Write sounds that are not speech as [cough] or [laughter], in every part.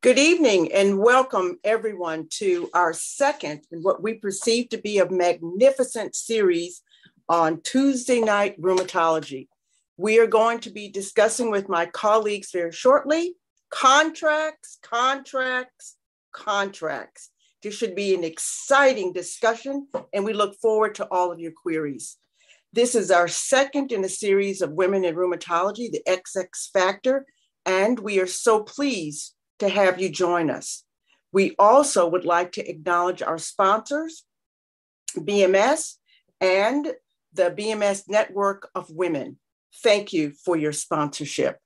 Good evening and welcome everyone to our second and what we perceive to be a magnificent series on Tuesday night rheumatology. We are going to be discussing with my colleagues very shortly contracts, contracts, contracts. This should be an exciting discussion, and we look forward to all of your queries. This is our second in a series of Women in Rheumatology, the XX Factor, and we are so pleased to have you join us. We also would like to acknowledge our sponsors, BMS and the BMS Network of Women. Thank you for your sponsorship.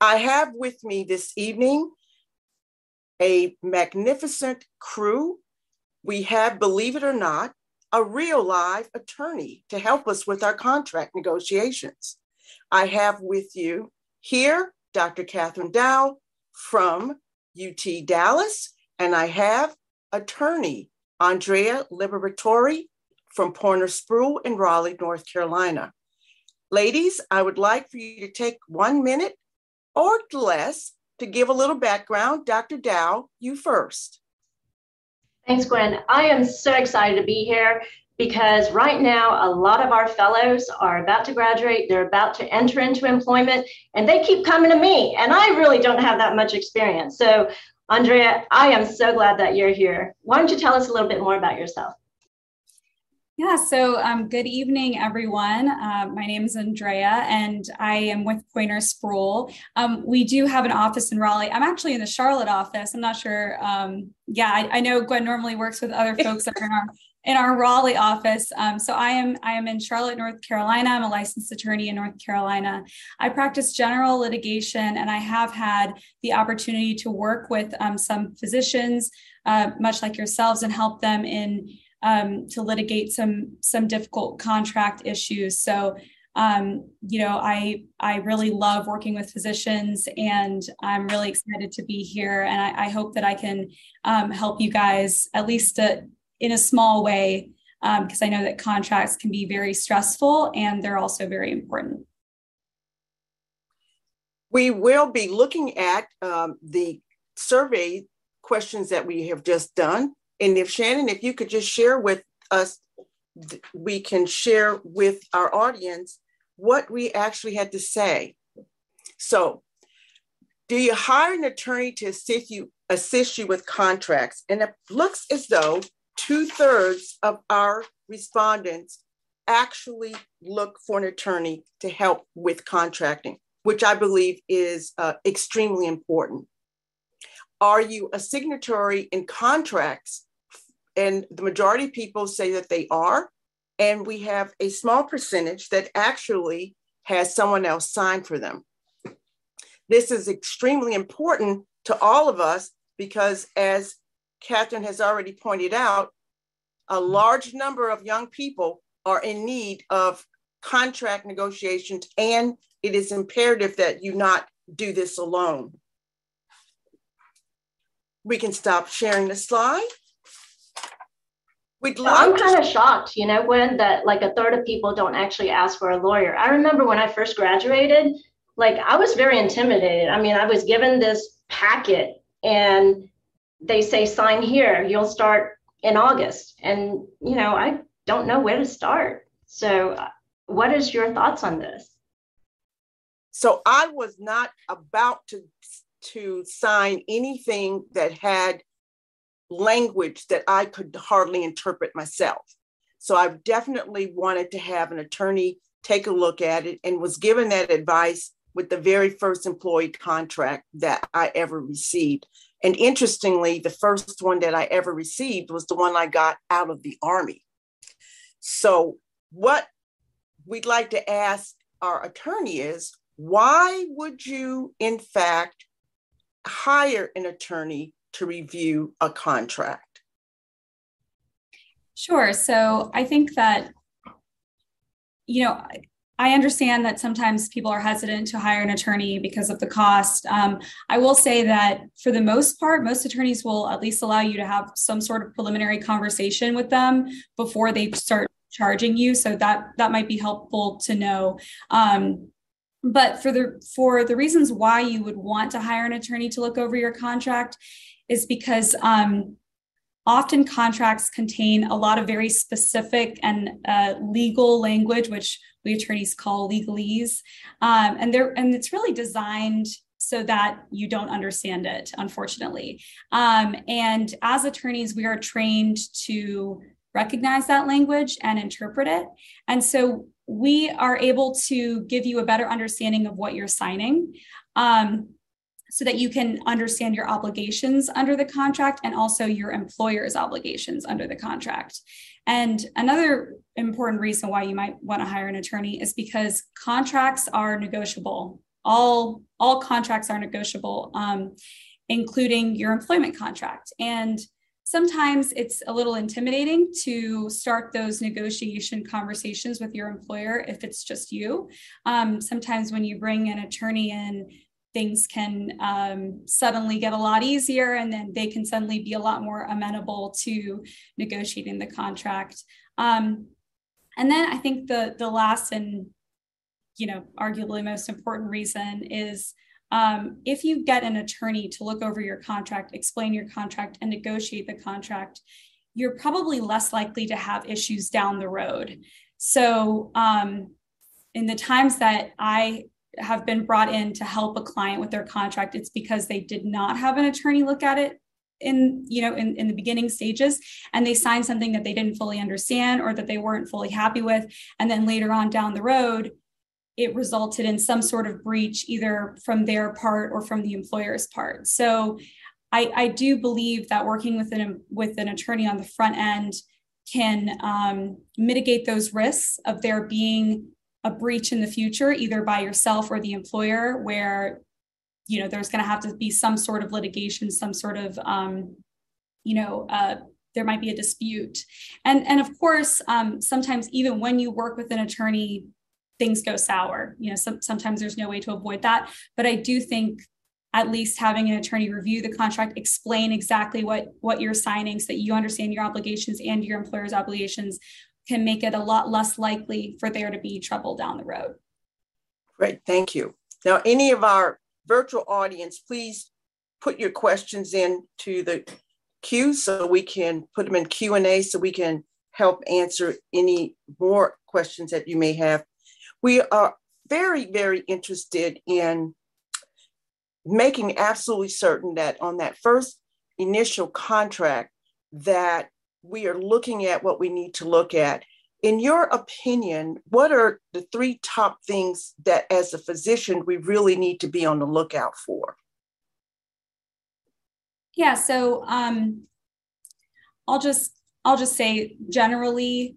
I have with me this evening a magnificent crew. We have, believe it or not, a real live attorney to help us with our contract negotiations. I have with you here Dr. Kathryn Dao from UT Dallas, and I have attorney Andrea Liberatore from Poyner Spruill in Raleigh, North Carolina. Ladies, I would like for you to take one minute or less to give a little background. Dr. Dao, you first. Thanks, Gwen. I am so excited to be here because right now a lot of our fellows are about to graduate they're about to enter into employment and they keep coming to me and i really don't have that much experience so andrea i am so glad that you're here why don't you tell us a little bit more about yourself yeah, so um, good evening, everyone. Uh, my name is Andrea, and I am with Poyner Spruill. Um, we do have an office in Raleigh. I'm actually in the Charlotte office. I'm not sure. Um, yeah, I, I, know Gwen normally works with other folks that are in our in our Raleigh office. Um, so I am I am in Charlotte, North Carolina. I'm a licensed attorney in North Carolina. I practice general litigation, and I have had the opportunity to work with um, some physicians, uh, much like yourselves, and help them in um, to litigate some some difficult contract issues. So. Um, you know, I I really love working with physicians, and I'm really excited to be here. And I, I hope that I can um, help you guys at least to in a small way because um, I know that contracts can be very stressful and they're also very important. We will be looking at um, the survey questions that we have just done. And if Shannon, if you could just share with us, we can share with our audience what we actually had to say. So, do you hire an attorney to assist you assist you with contracts? And it looks as though two thirds of our respondents actually look for an attorney to help with contracting, which I believe is uh, extremely important. Are you a signatory in contracts? And the majority of people say that they are. And we have a small percentage that actually has someone else sign for them. This is extremely important to all of us because, as Kathryn has already pointed out, a mm-hmm. large number of young people are in need of contract negotiations, and it is imperative that you not do this alone. We can stop sharing the slide. We'd love I'm kind of shocked, you know, when that like a third of people don't actually ask for a lawyer. I remember when I first graduated, like I was very intimidated. I mean, I was given this packet and they say sign here you'll start in august. And you know i don't know where to start. So uh, what is your thoughts on this? So i was not about to to sign anything that had language that i could hardly interpret myself. So i definitely wanted to have an attorney take a look at it and was given that advice with the very first employee contract that i ever received and interestingly, the first one that I ever received was the one I got out of the Army. So, what we'd like to ask our attorney is why would you, in fact, hire an attorney to review a contract? Sure. So, I think that, you know, I understand that sometimes people are hesitant to hire an attorney because of the cost. Um, I will say that for the most part, most attorneys will at least allow you to have some sort of preliminary conversation with them before they start charging you. So that that might be helpful to know. Um, but for the for the reasons why you would want to hire an attorney to look over your contract is because um, often contracts contain a lot of very specific and uh, legal language, which we attorneys call legalese, um, and they're and it's really designed so that you don't understand it, unfortunately. Um, and as attorneys, we are trained to recognize that language and interpret it. And so we are able to give you a better understanding of what you're signing. Um, so that you can understand your obligations under the contract and also your employer's obligations under the contract. And another important reason why you might want to hire an attorney is because contracts are negotiable. All all contracts are negotiable, um, including your employment contract. And sometimes it's a little intimidating to start those negotiation conversations with your employer if it's just you. Um, sometimes when you bring an attorney in, things can um, suddenly get a lot easier and then they can suddenly be a lot more amenable to negotiating the contract. Um, and then i think the the last and you know arguably most important reason is um, if you get an attorney to look over your contract explain your contract and negotiate the contract you're probably less likely to have issues down the road. So um, in the times that i have been brought in to help a client with their contract it's because they did not have an attorney look at it in you know in, in the beginning stages and they signed something that they didn't fully understand or that they weren't fully happy with and then later on down the road it resulted in some sort of breach either from their part or from the employer's part. So i, I do believe that working with an with an attorney on the front end can um, mitigate those risks of there being a breach in the future, either by yourself or the employer, where you know there's going to have to be some sort of litigation, some sort of um, you know uh, there might be a dispute, and and of course um, sometimes even when you work with an attorney, things go sour. You know some, sometimes there's no way to avoid that, but I do think at least having an attorney review the contract explain exactly what what you're signing so that you understand your obligations and your employer's obligations can make it a lot less likely for there to be trouble down the road. Great, thank you. Now, any of our virtual audience, please put your questions into the queue so we can put them in Q&A so we can help answer any more questions that you may have. We are very, very interested in making absolutely certain that on that first initial contract that we are looking at what we need to look at. In your opinion, what are the three top things that as a physician we really need to be on the lookout for? Yeah, so um, I'll just I'll just say generally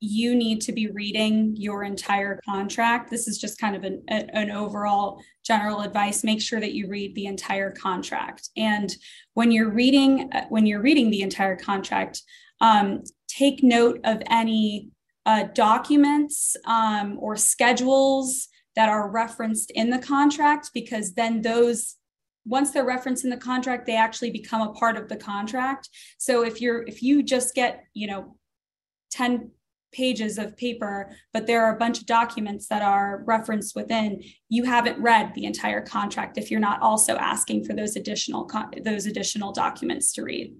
you need to be reading your entire contract. This is just kind of an, an overall general advice. Make sure that you read the entire contract. And when you're reading, when you're reading the entire contract, um, take note of any uh, documents um, or schedules that are referenced in the contract, because then those once they're referenced in the contract they actually become a part of the contract so if you're if you just get you know 10 pages of paper, but there are a bunch of documents that are referenced within, you haven't read the entire contract if you're not also asking for those additional those additional documents to read.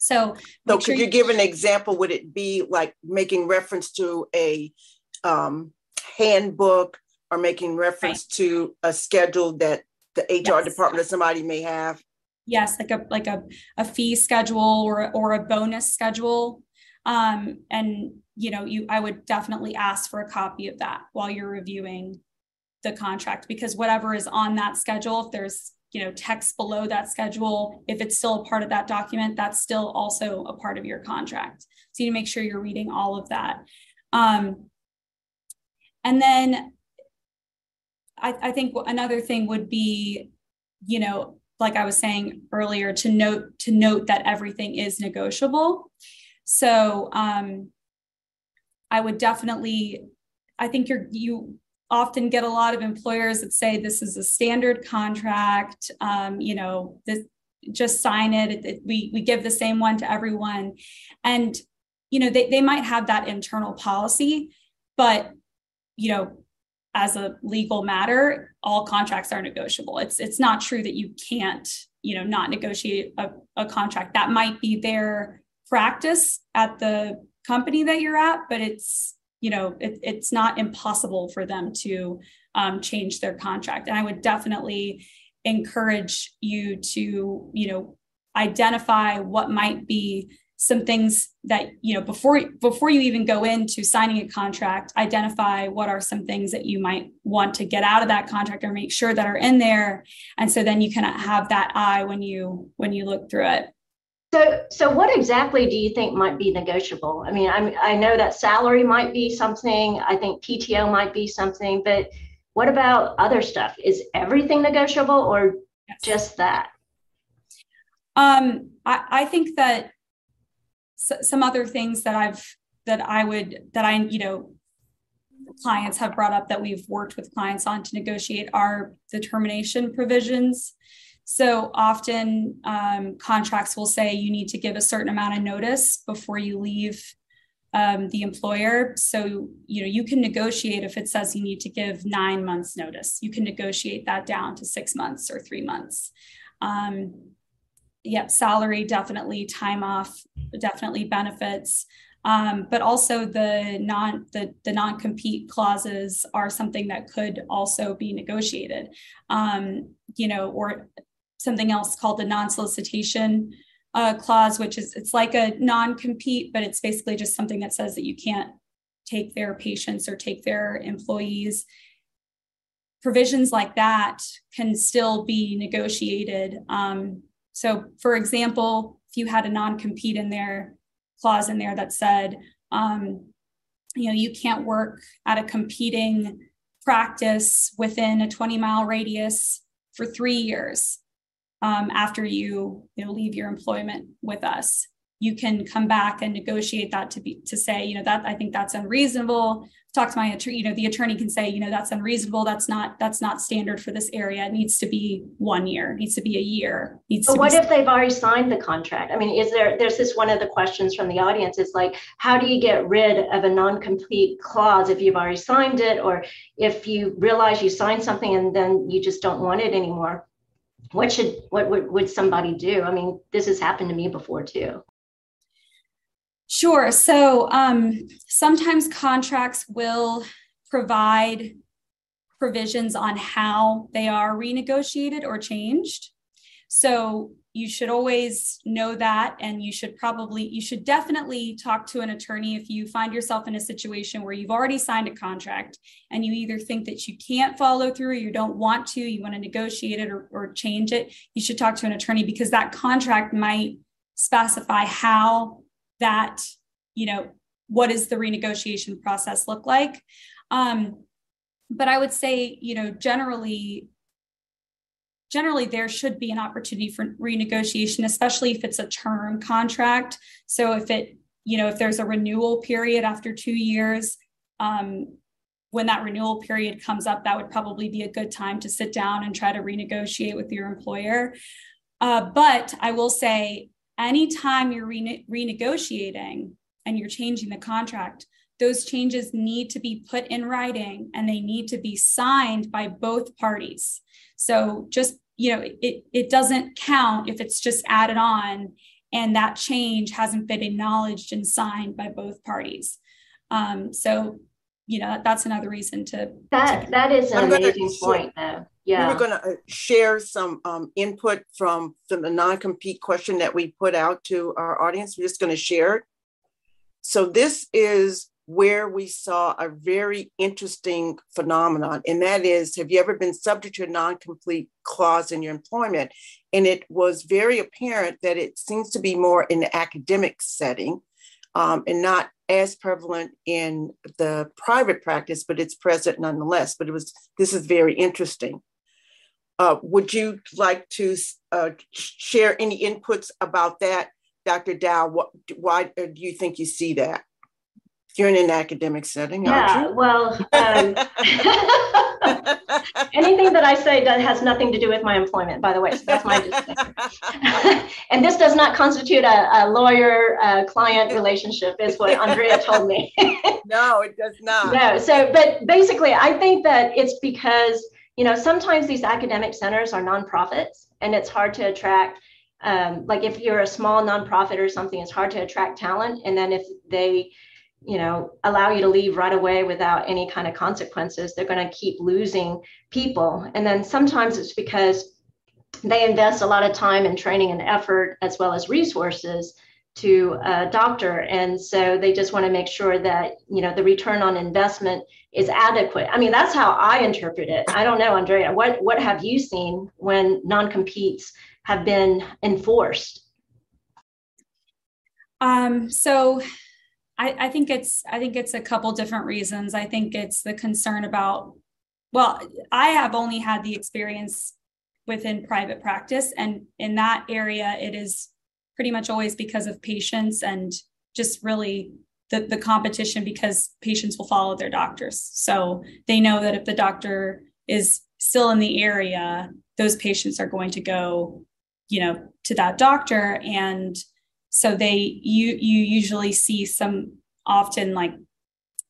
So, so could sure you, you give an example? Would it be like making reference to a um, handbook or making reference right. to a schedule that the HR yes. department or somebody may have? Yes, like a like a, a fee schedule or or a bonus schedule. Um, and you know, you I would definitely ask for a copy of that while you're reviewing the contract because whatever is on that schedule, if there's you know text below that schedule, if it's still a part of that document, that's still also a part of your contract. So you need to make sure you're reading all of that. Um, and then I, I think another thing would be, you know, like I was saying earlier, to note to note that everything is negotiable. So um, I would definitely, I think you're, you often get a lot of employers that say this is a standard contract, um, you know, this, just sign it. we, we give the same one to everyone. And you know, they, they might have that internal policy, but, you know, as a legal matter, all contracts are negotiable. It's it's not true that you can't, you know, not negotiate a, a contract. That might be their practice at the company that you're at, but it's you know it, it's not impossible for them to um, change their contract. And I would definitely encourage you to you know identify what might be some things that you know before before you even go into signing a contract identify what are some things that you might want to get out of that contract or make sure that are in there and so then you can have that eye when you when you look through it so so what exactly do you think might be negotiable i mean i i know that salary might be something i think pto might be something but what about other stuff is everything negotiable or yes. just that um I, I think that some other things that I've that I would that I you know clients have brought up that we've worked with clients on to negotiate are the termination provisions. So often um, contracts will say you need to give a certain amount of notice before you leave um, the employer. So you know you can negotiate if it says you need to give nine months notice. You can negotiate that down to six months or three months. Um, yep, salary definitely, time off definitely benefits. Um, but also the non the, the non compete clauses are something that could also be negotiated, um, you know, or something else called the non solicitation uh, clause, which is it's like a non compete, but it's basically just something that says that you can't take their patients or take their employees. Provisions like that can still be negotiated. Um, so, for example, if you had a non-compete in there clause in there that said, um, you know, you can't work at a competing practice within a 20 mile radius for three years um, after you, you know, leave your employment with us you can come back and negotiate that to be to say you know that i think that's unreasonable. Talk to my attorney you know the attorney can say you know that's unreasonable. That's not that's not standard for this area. It needs to be one year. It needs to be a year. Needs but what if they've already signed the contract? I mean is there there's this one of the questions from the audience is like how do you get rid of a non-compete clause if you've already signed it or if you realize you signed something and then you just don't want it anymore what should what would, would somebody do i mean this has happened to me before too Sure. So um, sometimes contracts will provide provisions on how they are renegotiated or changed. So you should always know that and you should probably you should definitely talk to an attorney if you find yourself in a situation where you've already signed a contract and you either think that you can't follow through or you don't want to you want to negotiate it or, or change it you should talk to an attorney because that contract might specify how that you know what does the renegotiation process look like. Um, but i would say you know generally generally there should be an opportunity for renegotiation especially if it's a term contract so if it you know if there's a renewal period after two years um, when that renewal period comes up that would probably be a good time to sit down and try to renegotiate with your employer uh, but i will say anytime you're rene- renegotiating and you're changing the contract, those changes need to be put in writing and they need to be signed by both parties. So just, you know, it, it doesn't count if it's just added on and that change hasn't been acknowledged and signed by both parties. Um, so, you know, that's another reason to. That, to, that is an amazing point though. Yeah. we're going to uh, share some um, input from, from the non-compete question that we put out to our audience. We're just going to share it. So this is where we saw a very interesting phenomenon, and that is have you ever been subject to a non compete clause in your employment? And it was very apparent that it seems to be more in the academic setting um, and not as prevalent in the private practice, but it's present nonetheless. But it was this is very interesting. Uh, would you like to uh, share any inputs about that, Dr. Dao? What, why do you think you see that? You're in an academic setting, yeah, aren't you? well, um, [laughs] anything that I say that has nothing to do with my employment, by the way. So that's my [laughs] [laughs] and this does not constitute a, a lawyer uh, client relationship, is what Andrea told me. no, it does not. No. So, but basically, I think that it's because, you know, sometimes these academic centers are nonprofits and it's hard to attract. Um, like if you're a small nonprofit or something, it's hard to attract talent. And then if they, you know allow you to leave right away without any kind of consequences. They're going to keep losing people. And then sometimes it's because they invest a lot of time and training and effort as well as resources to a doctor. And so they just want to make sure that you know the return on investment is adequate. I mean that's how i interpret it. I don't know andrea what what have you seen when non-competes have been enforced? Um, so I, I think it's I think it's a couple different reasons. I think it's the concern about well, I have only had the experience within private practice, and in that area, it is pretty much always because of patients and just really the, the competition because patients will follow their doctors. So they know that if the doctor is still in the area, those patients are going to go, you know, to that doctor and so they you you usually see some often like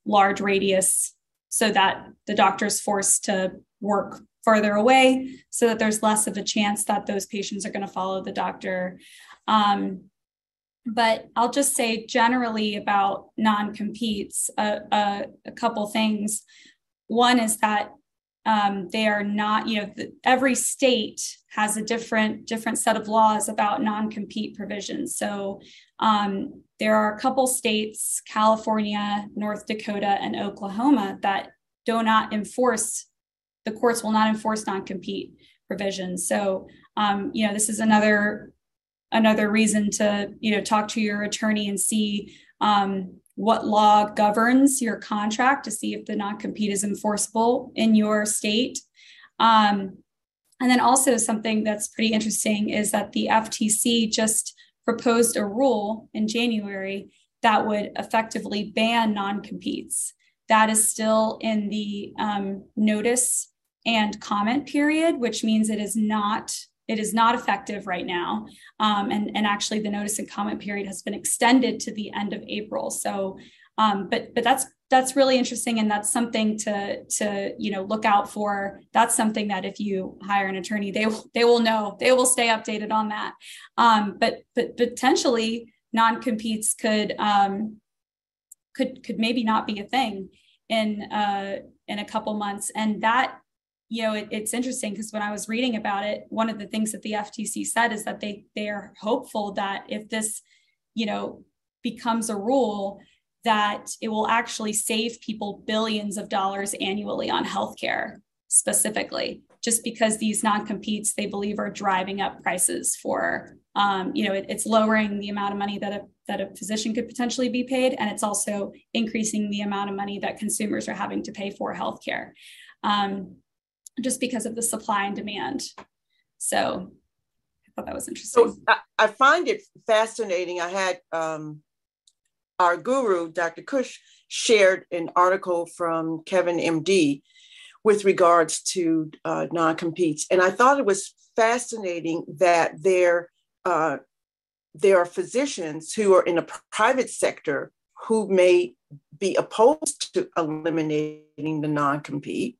large radius so that the doctor is forced to work further away so that there's less of a chance that those patients are going to follow the doctor. Um, but i'll just say generally about non-competes a, a, a couple things. One is that um, they are not you know the, every state has a different different set of laws about non-compete provisions. So um, there are a couple states california north dakota and oklahoma that do not enforce the courts will not enforce non-compete provisions. So um, you know this is another another reason to you know talk to your attorney and see um, what law governs your contract to see if the non compete is enforceable in your state. Um, and then also something that's pretty interesting is that the FTC just proposed a rule in January that would effectively ban non competes. That is still in the um, notice and comment period, which means it is not it is not effective right now. Um, and, and actually the notice and comment period has been extended to the end of April. So, um, but, but that's, that's really interesting. And that's something to, to, you know, look out for. That's something that if you hire an attorney, they, they will know, they will stay updated on that. Um, but, but potentially non-competes could, um, could, could maybe not be a thing in, uh, in a couple months. And that you know, it, it's interesting because when I was reading about it, one of the things that the FTC said is that they they are hopeful that if this, you know, becomes a rule, that it will actually save people billions of dollars annually on healthcare specifically, just because these non-competes they believe are driving up prices for, um, you know, it, it's lowering the amount of money that a that a physician could potentially be paid, and it's also increasing the amount of money that consumers are having to pay for healthcare. Um, just because of the supply and demand. So I thought that was interesting. So I, I find it fascinating. I had um, our guru, Dr. Cush, shared an article from Kevin MD with regards to uh, non-competes. And I thought it was fascinating that there, uh, there are physicians who are in a private sector who may be opposed to eliminating the non-compete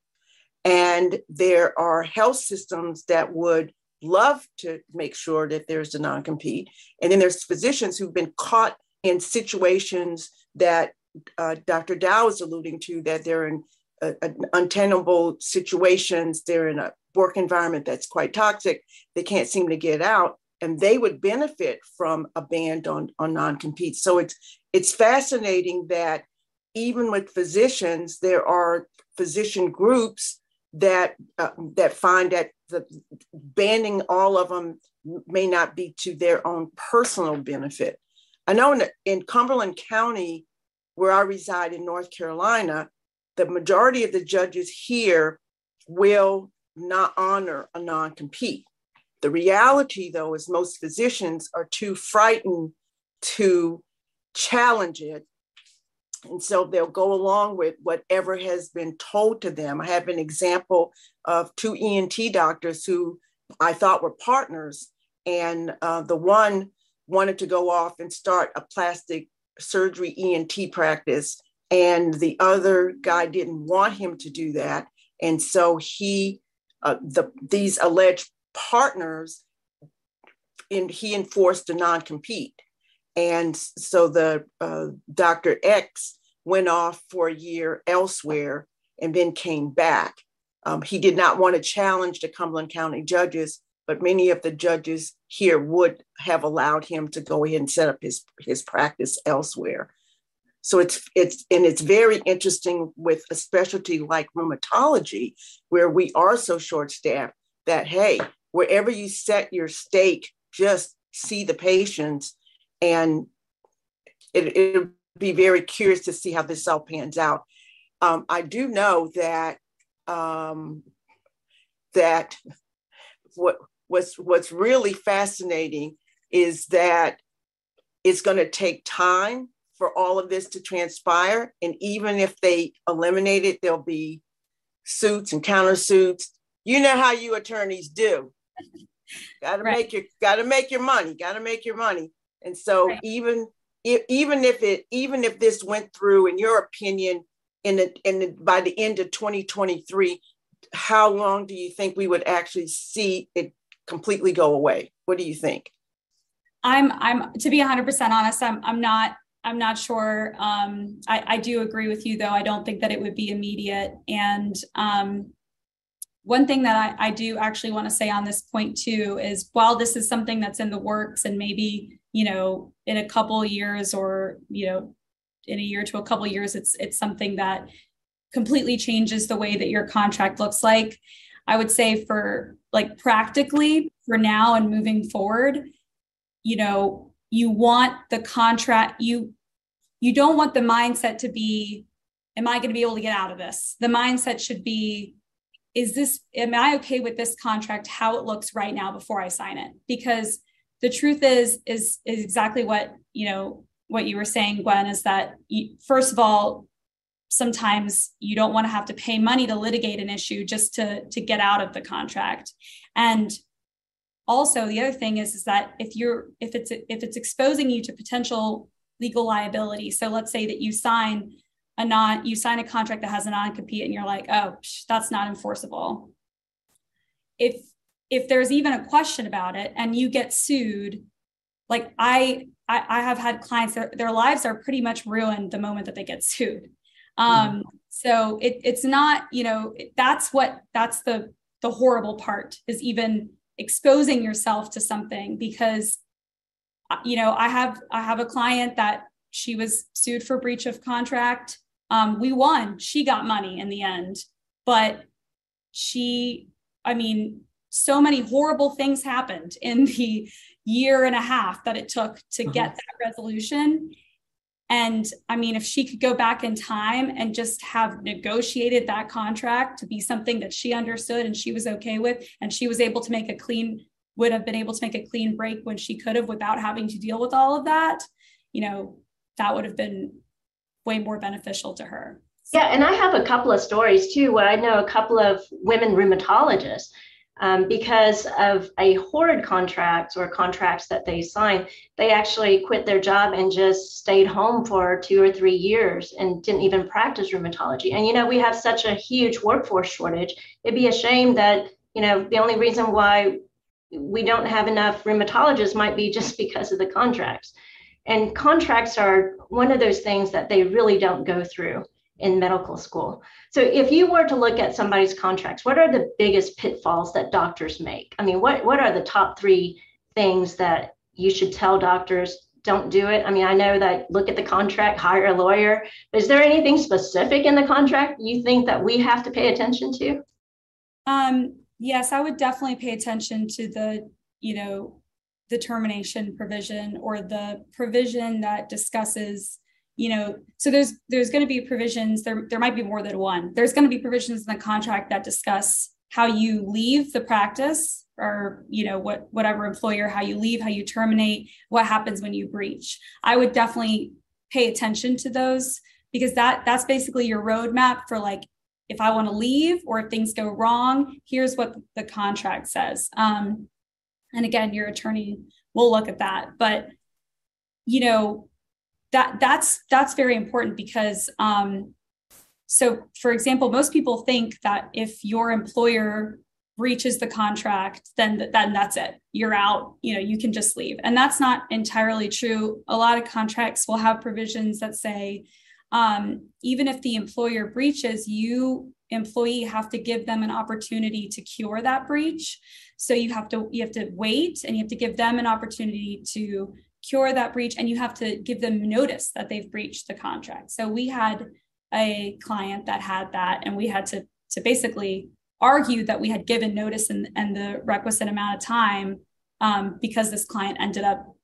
and there are health systems that would love to make sure that there's a non compete. And then there's physicians who've been caught in situations that uh, Dr. Dao is alluding to, that they're in uh, untenable situations, they're in a work environment that's quite toxic, they can't seem to get out. And they would benefit from a ban on, on non-compete. So it's it's fascinating that even with physicians, there are physician groups that uh, that find that the banning all of them may not be to their own personal benefit. I know in, in Cumberland County, where I reside in North Carolina, the majority of the judges here will not honor a non compete. The reality, though, is most physicians are too frightened to challenge it and so they'll go along with whatever has been told to them. I have an example of two ENT doctors who I thought were partners, and uh, the one wanted to go off and start a plastic surgery ENT practice, and the other guy didn't want him to do that, and so he, uh, the these alleged partners, and he enforced a non-compete. And so the uh, Dr. X went off for a year elsewhere and then came back. Um, he did not want to challenge the Cumberland County judges, but many of the judges here would have allowed him to go ahead and set up his, his practice elsewhere. So it's it's and it's very interesting with a specialty like rheumatology, where we are so short-staffed that hey, wherever you set your stake, just see the patients and it, it'll be very curious to see how this all pans out. Um, I do know that um, that what what's what's really fascinating is that it's going to take time for all of this to transpire, and even if they eliminate it, there'll be suits and countersuits. You know how you attorneys do. [laughs] got to right. make your got to make your money. Got to make your money. And so right. even if, even if it even if this went through, in your opinion, in the, in the, by the end of 2023, how long do you think we would actually see it completely go away? What do you think? I'm I'm to be 100% honest, I'm I'm not I'm not sure. Um, I, I do agree with you though. I don't think that it would be immediate. And um, one thing that I, I do actually want to say on this point too is while this is something that's in the works and maybe you know in a couple years or you know in a year to a couple years it's it's something that completely changes the way that your contract looks like. I would say for like practically for now and moving forward you know you want the contract you you don't want the mindset to be am i going to be able to get out of this? The mindset should be is this am i okay with this contract how it looks right now before i sign it? Because the truth is is is exactly what you know what you were saying gwen is that you, first of all sometimes you don't want to have to pay money to litigate an issue just to to get out of the contract. And also the other thing is is that if you're if it's if it's exposing you to potential legal liability so let's say that you sign a non you sign a contract that has a non-compete and you're like oh psh, that's not enforceable. If if there's even a question about it and you get sued like i i, I have had clients their, their lives are pretty much ruined the moment that they get [laughs] sued. Um mm-hmm. so it, it's not you know that's what that's the the horrible part is even exposing yourself to something because uh, you know i have i have a client that she was sued for breach of contract. Um, we won. She got money in the end but she i mean so many horrible things happened in the year and a half that it took to uh-huh. get that resolution. And I mean, if she could go back in time and just have negotiated that contract to be something that she understood and she was okay with, and she was able to make a clean, would have been able to make a clean break when she could have without having to deal with all of that, you know, that would have been way more beneficial to her. Yeah, and I have a couple of stories too where I know a couple of women rheumatologists um, because of a horrid contracts or contracts that they signed, they actually quit their job and just stayed home for two or three years and didn't even practice rheumatology. And you know, we have such a huge workforce shortage. It'd be a shame that you know the only reason why we don't have enough rheumatologists might be just [laughs] because of the contracts. And contracts are one of those things that they really don't go through in medical school. So if you were to look at somebody's contracts, what are the biggest pitfalls that doctors make? I mean, what what are the top 3 things that you should tell doctors don't do it? I mean, I know that look at the contract, hire a lawyer. Is there anything specific in the contract you think that we have to pay attention to? Um, yes, I would definitely pay attention to the, you know, the termination provision or the provision that discusses you know so there's there's going to be provisions there there might be more than one there's going to be provisions in the contract that discuss how you leave the practice or you know what whatever employer how you leave how you terminate what happens when you breach i would definitely pay attention to those because that that's basically your roadmap for like if I want to leave or if things go wrong, here's what the contract says. Um, and again, your attorney will look at that. But you know, that that's that's very important because um, so for example, most people think that if your employer breaches the contract, then then that's it. You're out. You know, you can just leave, and that's not entirely true. A lot of contracts will have provisions that say um, even if the employer breaches, you employee have to give them an opportunity to cure that breach. So you have to you have to wait, and you have to give them an opportunity to cure that breach, and you have to give them notice that they've breached the contract. So we had a client that had that, and we had to to basically argue that we had given notice and, and the requisite amount of time um, because this client ended up,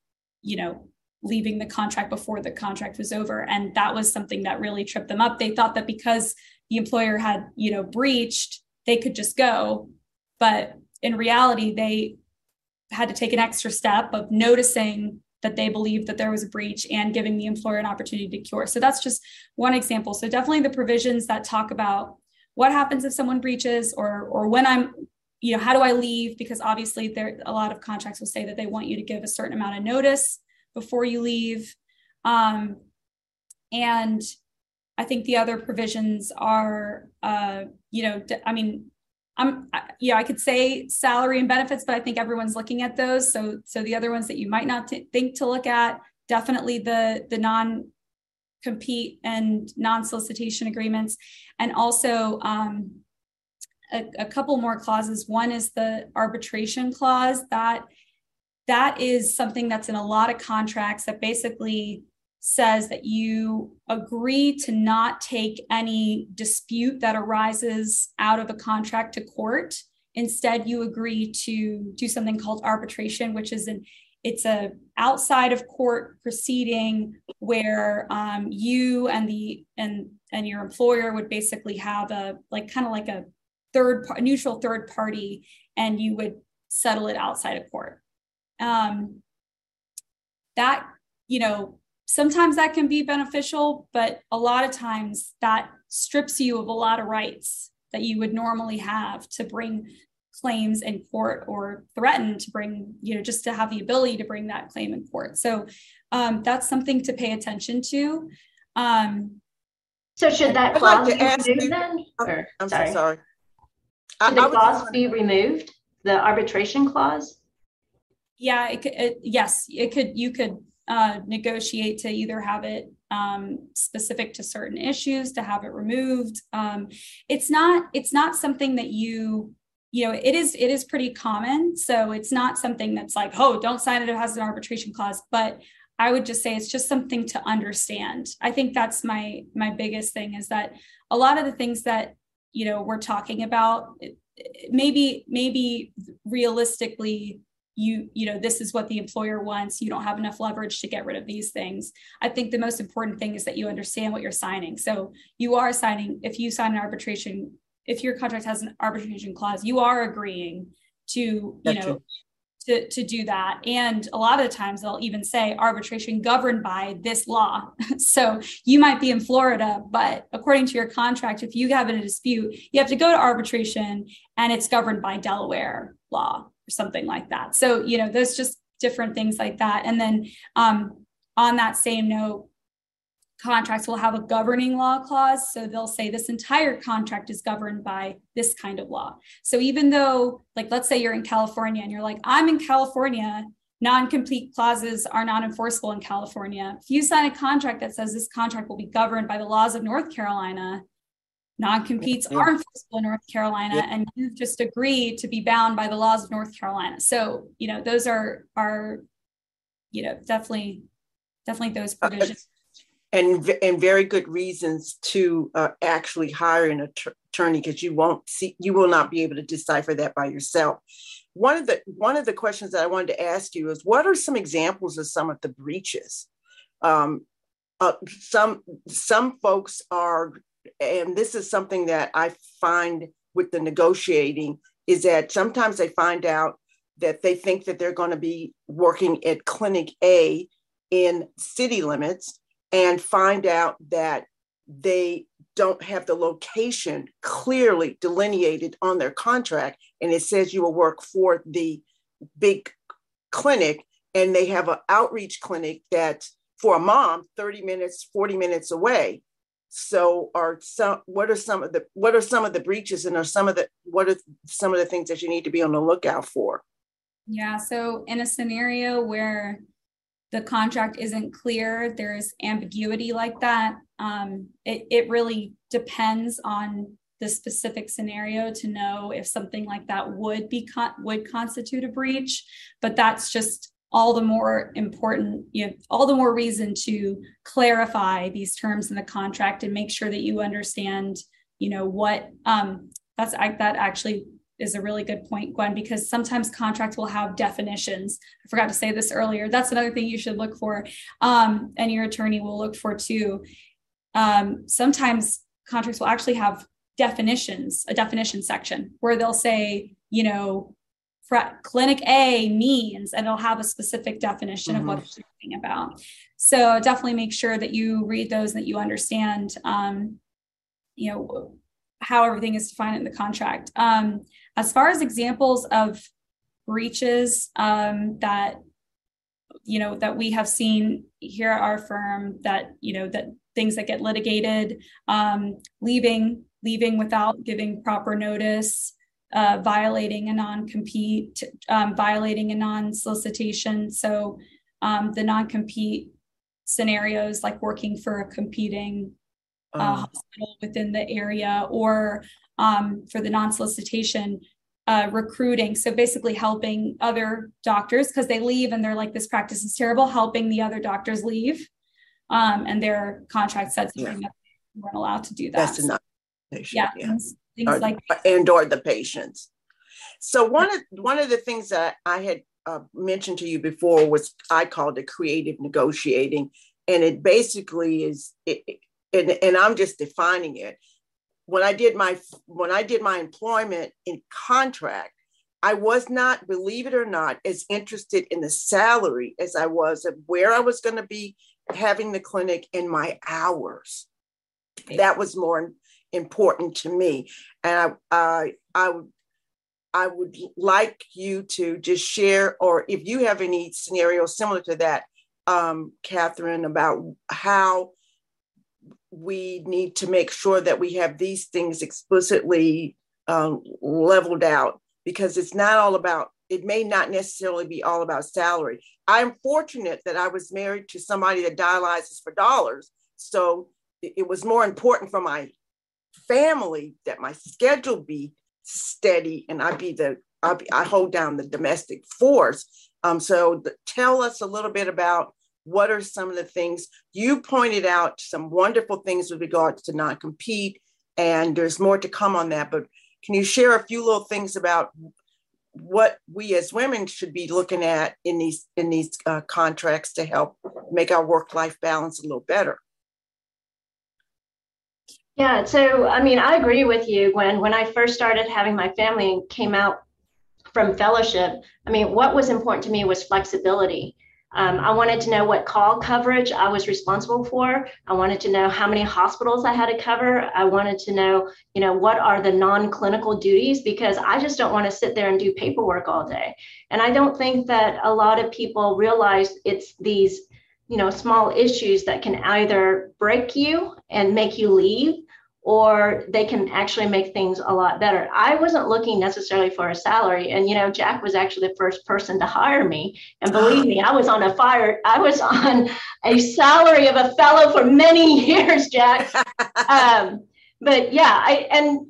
you know, leaving the contract before the contract was over. And that was something that really tripped them up. They thought that because the employer had you know breached they could just go. But in reality they had to take an extra step of noticing that they believed that there was a breach and giving the employer an opportunity to cure. So that's just one example. So definitely the provisions that talk about what happens if someone breaches or or when i'm you know how do i leave? Because obviously there a lot of contracts will say that they want you to give a certain amount of notice before you leave. Um, and I think the other provisions are, uh, you know, I mean, I'm, yeah, I could say salary and benefits, but I think everyone's looking at those. So, so the other ones that you might not t- think to look at, definitely the the non compete and non solicitation agreements, and also um, a, a couple more clauses. One is the arbitration clause that that is something that's in a lot of contracts that basically says that you agree to not take any dispute that arises out of a contract to court. Instead you agree to do something called arbitration which is an it's a outside of court proceeding where um, you and the and and your employer would basically have a like kind of like a third a neutral third party and you would settle it outside of court. Um, that you know sometimes that can be beneficial but a lot of times that strips you of a lot of rights that you would normally have to bring claims in court or threaten to bring you know just to have the ability to bring that claim in court. So um, that's something to pay attention to. Um, so should that clause like be removed you, then? Or, i'm sorry, so sorry. should the clause be removed the arbitration clause? Yeah, it could, it, yes, it could, you could uh, negotiate to either have it um, specific to certain issues, to have it removed. Um, it's not, it's not something that you, you know, it is, it is pretty common. So it's not something that's like, oh, don't sign it. It has an arbitration clause, but I would just say it's just something to understand. I think that's my my biggest thing is that a lot of the things that you know we're talking about maybe maybe realistically you you know this is what the employer wants. You don't have enough leverage to get rid of these things. I think the most important thing is that you understand what you're signing. So you are signing if you sign an arbitration if your contract has an arbitration clause you are agreeing to you know to, to do that. And a lot of the times they'll even say arbitration governed by this law. [laughs] So you might be in florida but according to your contract if you have a dispute you have to go to arbitration and it's governed by delaware law something like that. So, you know, there's just different things like that. And then um, on that same note, contracts will have a governing law clause. So they'll say this entire contract is governed by this kind of law. So even though, like, let's say you're in California and you're like, I'm in California, non compete clauses are not enforceable in California. If you sign a contract that says this contract will be governed by the laws of North Carolina, non-competes are enforceable in North Carolina, yeah. and you've just agreed to be bound by the laws of North Carolina. So, you know, those are are, you know, definitely, definitely those uh, provisions. Uh, and and very good reasons to uh, actually hire an attorney because you won't see you will not be able to decipher that by yourself. One of the one of the questions that I wanted to ask you is what are some examples of some of the breaches? Um, uh, some some folks are and this is something that I find with the negotiating is that sometimes they find out that they think that they're going to be working at clinic A in city limits and find out that they don't have the location clearly delineated on their contract and it says you will work for the big clinic and they have an outreach clinic that for a mom 30 minutes 40 minutes away so are some what are some of the what are some of the breaches and are some of the what are some of the things that you need to be on the lookout for? Yeah so in a scenario where the contract isn't clear there's ambiguity like that um, it, it really depends on the specific scenario to know if something like that would be con- would constitute a breach but that's just all the more important you know all the more reason to clarify these terms in the contract and make sure that you understand you know what um that's that actually is a really good point gwen because sometimes contracts will have definitions. I forgot to say this earlier. That's another thing you should look for um, and your attorney will look for too. Um, sometimes contracts will actually have definitions a definition section where they'll say you know clinic A means, and it'll have a specific definition mm-hmm. of what mm-hmm. you're talking about. So definitely make sure that you read those and that you understand, um, you know, how everything is defined in the contract. Um, as far as examples of breaches um, that you know that we have seen here at our firm that you know that things that get litigated um, leaving leaving without giving proper notice uh, violating a non-compete, um, violating a non-solicitation. So um, the non-compete scenarios like working for a competing uh, uh. hospital within the area or um, for the non-solicitation uh, recruiting. So basically helping other doctors because they leave and they're like, this practice is terrible, helping the other doctors leave. Um, and their contract said something yeah. that they weren't allowed to do that. That's enough. Yeah. yeah things or, like and or the patients. So one of one of the things that I had uh, mentioned to you before was I called it creative negotiating, and it basically is it, and, and I'm just defining it. When I did my when I did my employment in contract, I was not, believe it or not, as interested in the salary as I was of where I was going to be having the clinic and my hours. That was more important to me. And I, I, I would, I would like you to just share, or if you have any scenarios similar to that, um, Kathryn, about how we need to make sure that we have these things explicitly um, leveled out because it's not all about it may not necessarily be all about salary i'm fortunate that i was married to somebody that dialyzes for dollars so it was more important for my family that my schedule be steady and I be the I, be, I hold down the domestic force. Um, so the, tell us a little bit about what are some of the things you pointed out some wonderful things with regards to non-compete and there's more to come on that but can you share a few little things about what we as women should be looking at in these in these uh, contracts to help make our work-life balance a little better yeah, so I mean, I agree with you. When when I first started having my family and came out from fellowship, I mean, what was important to me was flexibility. Um, I wanted to know what call coverage I was responsible for. I wanted to know how many hospitals I had to cover. I wanted to know, you know, what are the non-clinical duties because I just don't want to sit there and do paperwork all day. And I don't think that a lot of people realize it's these, you know, small issues that can either break you and make you leave or they can actually make things a lot better. I wasn't looking necessarily for a salary. And, you know, Jack was actually the first person to hire me. And believe me, I was on a fire, I was [laughs] on a salary of a fellow for many [laughs] years, Jack. um, but yeah, I, and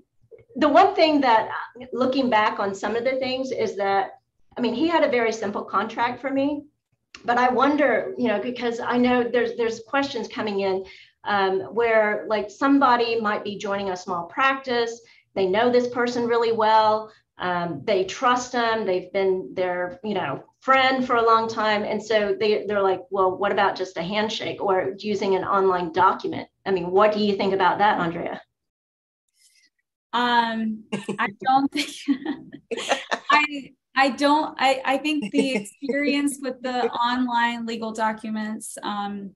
the one thing that looking back on some of the things is that, I mean, he had a very simple contract for me. But I wonder, you know, because I know there's there's questions coming in um, where like somebody might be joining a small practice, they know this person really well, um, they trust them, they've been their you know friend for a long time, and so they they're like, well, what about just a handshake or using an online document? I mean, what do you think about that, Andrea? Um, I don't think [laughs] I I don't I I think the experience with the online legal documents um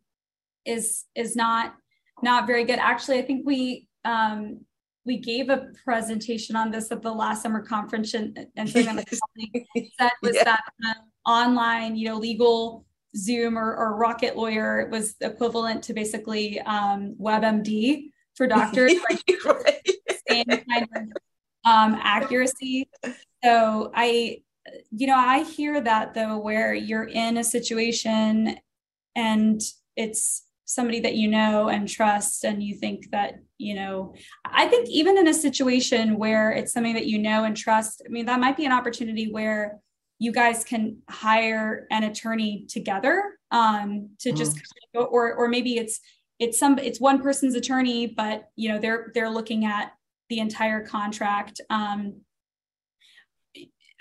is is not not very good. Actually, I think we um, we gave a presentation on this at the last summer conference, and, and something that [laughs] said was yeah. that um, online, you know, legal Zoom or, or Rocket Lawyer was equivalent to basically um, WebMD for doctors, [laughs] right. same kind of um, accuracy. So I, you know, I hear that though, where you're in a situation and it's somebody that you know and trust and you think that you know i think even in a situation where it's something that you know and trust i mean that might be an opportunity where you guys can hire an attorney together um, to mm. just or or maybe it's it's some it's one person's attorney but you know they're they're looking at the entire contract um,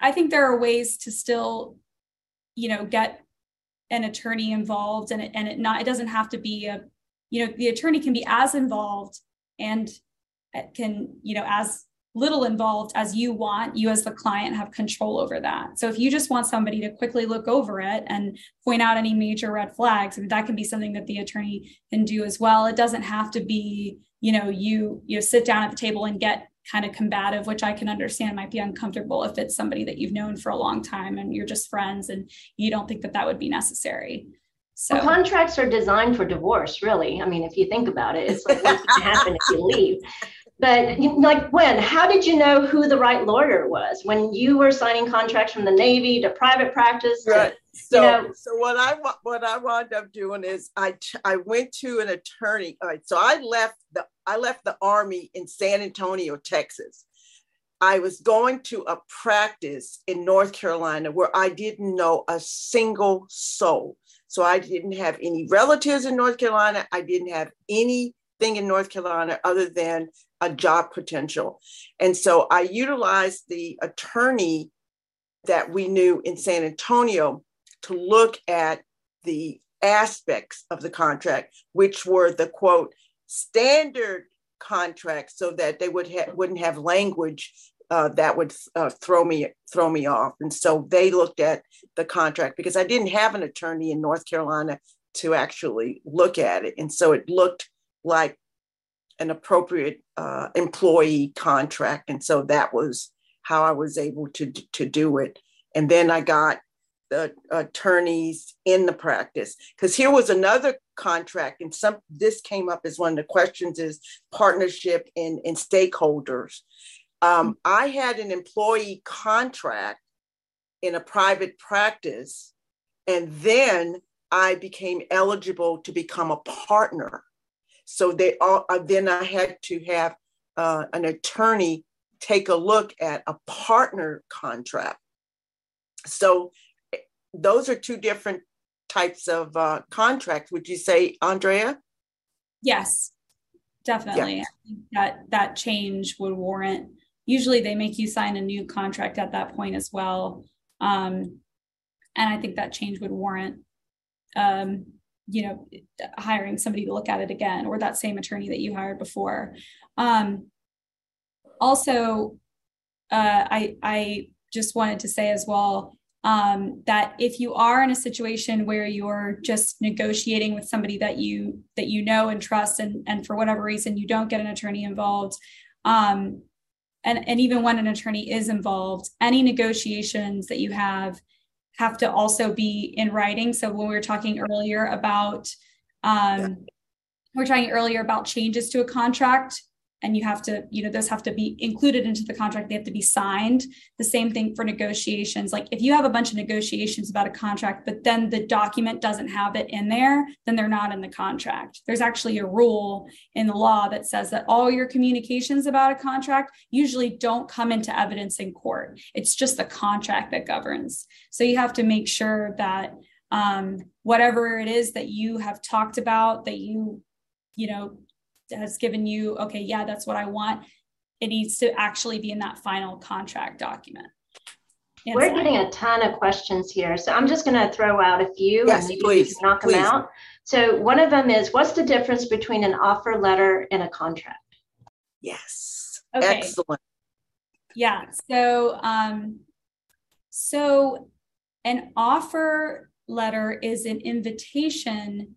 i think there are ways to still you know get an attorney involved and it, and it not it doesn't have to be a you know the attorney can be as involved and can you know as little involved as you want you as the client have control over that. So if you just want somebody to quickly look over it and point out any major red flags I mean, that can be something that the attorney can do as well. It doesn't have to be you know you you know, sit down at the table and get kind of combative which i can understand might be uncomfortable if it's somebody that you've known for a long time and you're just friends and you don't think that that would be necessary. So well, contracts are designed for divorce really. I mean if you think about it it's like what's going to happen if you [laughs] leave. But like when how did you know who the right lawyer was? When you were signing contracts from the navy to private practice to, right. so you know, so what i what i wound up doing is i i went to an attorney. All right. So i left the i left the army in san antonio texas. I was going to a practice in north carolina where i didn't know a single soul. So i didn't have any relatives in north carolina. I didn't have anything in North Carolina other than a job potential. And so I utilized the attorney that we knew in San Antonio to look at the aspects of the contract, which were the quote standard contract, so that they would ha- wouldn't have language uh, that would uh, throw me throw me off. And so they looked at the contract because I didn't have an attorney in North Carolina to actually look at it, and so it looked like an appropriate uh, employee contract. And so that was how I was able to, to do it. And then I got the attorneys in the practice because here was another contract. And some this came up as one of the questions is partnership and, and stakeholders. Um, i had an employee contract in a private practice and then i became eligible to become a partner. So they all uh, then I had to have uh, an attorney take a look at a partner contract. So eh, those are two different types of uh, contracts. Would you say, Andrea? Yes, definitely. Yeah. that that change would warrant. Usually, they make you sign a new contract at that point as well, um, and I think that change would warrant um, you know hiring somebody to look at it again or that same attorney that you hired before um, also uh, i i just wanted to say as well um, that if you are in a situation where you're just negotiating with somebody that you that you know and trust and and for whatever reason you don't get an attorney involved um, and and even when an attorney is involved any negotiations that you have have to also be in writing. So when we were talking earlier about, um, we are talking earlier about changes to a contract, and you have to you know those have to be included into the contract. They have to be signed. The same thing for negotiations. Like if you have a bunch of negotiations about a contract but then the document doesn't have it in there then they're not in the contract. There's actually a rule in the law that says that all your communications about a contract usually don't come into evidence in court. It's just the contract that governs. So you have to make sure that um, whatever it is that you have talked about that you you know has given you, okay, yeah, that's what I want, it needs to actually be in that final contract document. We're getting a ton of questions here. So I'm just going to throw out a few yes, and please, knock please. them out. So one of them is what's the difference between an offer letter and a contract? Yes. Okay. Excellent. Yeah. So um so an offer letter is an invitation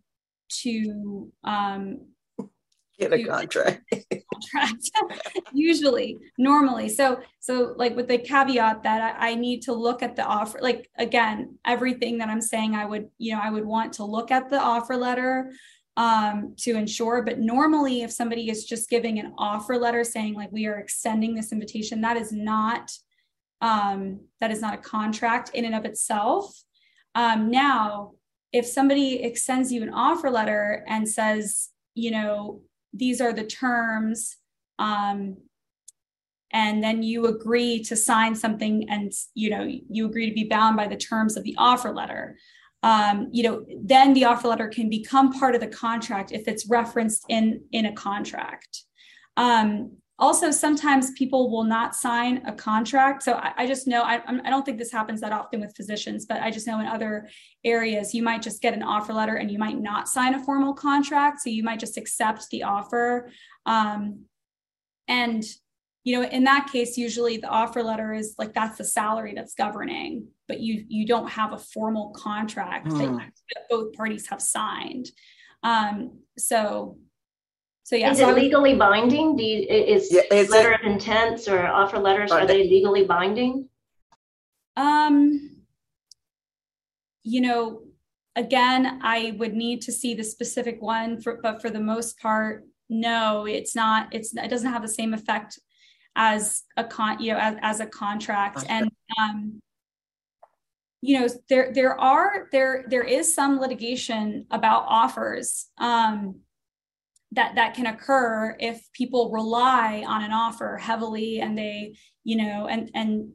to um [laughs] get a contract. contract [laughs] usually, normally. So, so like with the caveat that I, I need to look at the offer. Like again, everything that I'm saying, I would, you know, I would want to look at the offer letter um, to ensure. But normally, if somebody is just giving an offer letter saying like we are extending this invitation, that is not um, that is not a contract in and of itself. Um, now, if somebody extends you an offer letter and says, you know, these are the terms, um, and then you agree to sign something and you know you agree to be bound by the terms of the offer letter. Um, you know then the offer letter can become part of the contract if it's referenced in in a contract. Um, also sometimes people will not sign a contract so i, I just know I, I don't think this happens that often with physicians but i just know in other areas you might just get an offer letter and you might not sign a formal contract so you might just accept the offer um, and you know in that case usually the offer letter is like that's the salary that's governing but you you don't have a formal contract mm. that, hmm. that both parties have signed um, so so yeah. Is so it legally binding? Do you, is yeah, letter it, of intents or offer letters are they legally binding? Um, you know, again, I would need to see the specific one, for, but for the most part, no, it's not. It's it doesn't have the same effect as a con, you know, as, as a contract, okay. and um, you know, there there are there there is some litigation about offers. Um, that that can occur if people rely on an offer heavily and they you know and and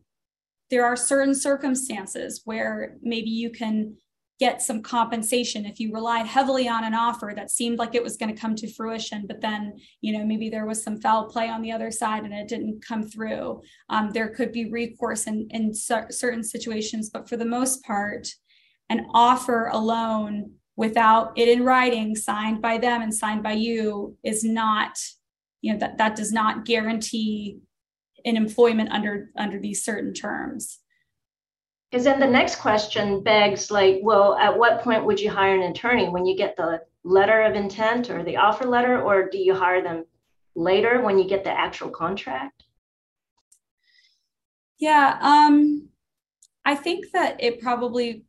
there are certain circumstances where maybe you can get some compensation if you relied heavily on an offer that seemed like it was going to come to fruition but then you know maybe there was some foul play on the other side and it didn't come through. Um, there could be recourse in, in certain situations but for the most part an offer alone without it in writing signed by them and signed by you is not you know that that does not guarantee an employment under under these certain terms. Because then the next question begs like well at what point would you hire an attorney? When you get the letter of intent or the offer letter or do you hire them later when you get the actual contract? Yeah um i think that it probably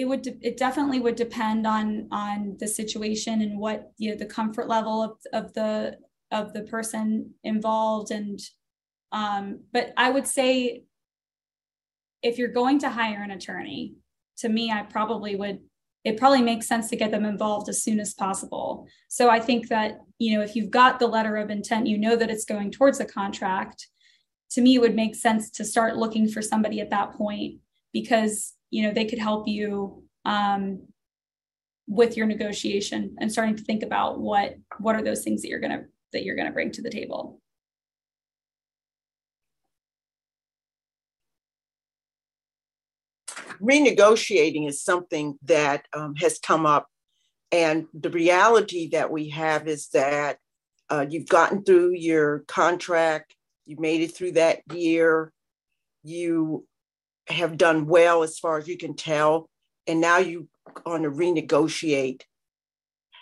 it would de- it definitely would depend on on the situation and what you know the comfort level of, of the of the person involved. And um but i would say if you're going to hire an attorney to me i probably would it probably makes sense to get them involved as soon as possible. So i think that you know if you've got the letter of intent you know that it's going towards a contract to me it would make sense to start looking for somebody at that point because you know they could help you um, with your negotiation and starting to think about what what are those things that you're gonna that you're gonna bring to the table. Renegotiating is something that um, has come up. And the reality that we have is that uh, you've gotten through your contract you made it through that year you have done well as far as you can tell, and now you want to renegotiate.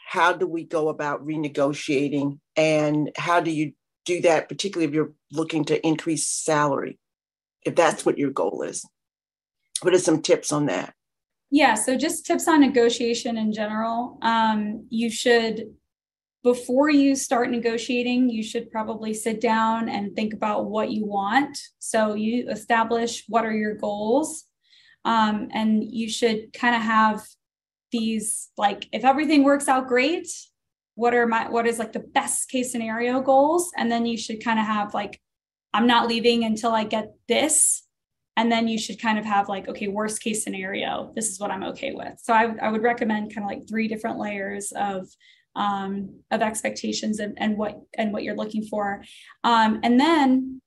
How do we go about renegotiating, and how do you do that, particularly if you're looking to increase salary, if that's what your goal is? What are some tips on that? Yeah, so just tips on negotiation in general. Um, you should before you start negotiating, you should probably sit down and think about what you want. So you establish what are your goals. Um, and you should kind of have these like if everything works out great what are my what is like the best case scenario goals and then you should kind of have like i'm not leaving until i get this and then you should kind of have like okay worst case scenario this is what i'm okay with so i, I would recommend kind of like three different layers of um, of expectations and, and what and what you're looking for. Um, and then